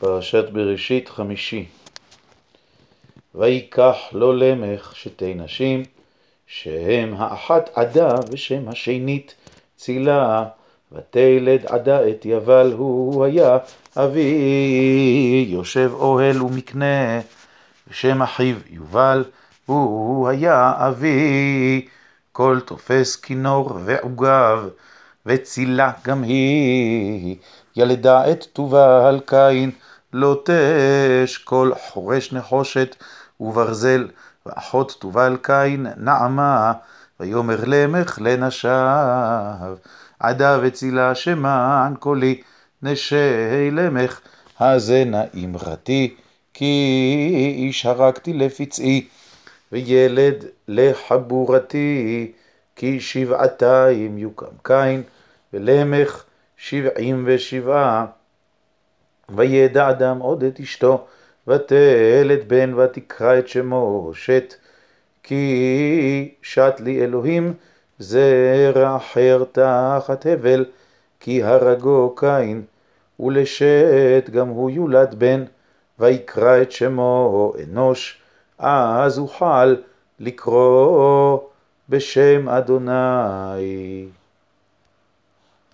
פרשת בראשית חמישי. ויקח לו למך שתי נשים, שהם האחת עדה ושם השנית צילה, ותלד עדה את יבל, הוא היה אבי, יושב אוהל ומקנה, ושם אחיו יובל, הוא היה אבי, כל תופס כינור ועוגב, וצילה גם היא, ילדה את תובל קין, לא תשקול חורש נחושת וברזל, ואחות תובל קין נעמה, ויאמר למך לנשיו, עדה וצילה שמען קולי, נשי למך, הזנה אמרתי, כי איש הרגתי לפצעי, וילד לחבורתי, כי שבעתיים יוקם קין, ולמך שבעים ושבעה. וידע אדם עוד את אשתו, ותלד בן ותקרא את שמו שת, כי שת לי אלוהים זרע אחר תחת הבל, כי הרגו קין, ולשת גם הוא יולד בן, ויקרא את שמו אנוש, אז אוכל לקרוא בשם אדוני.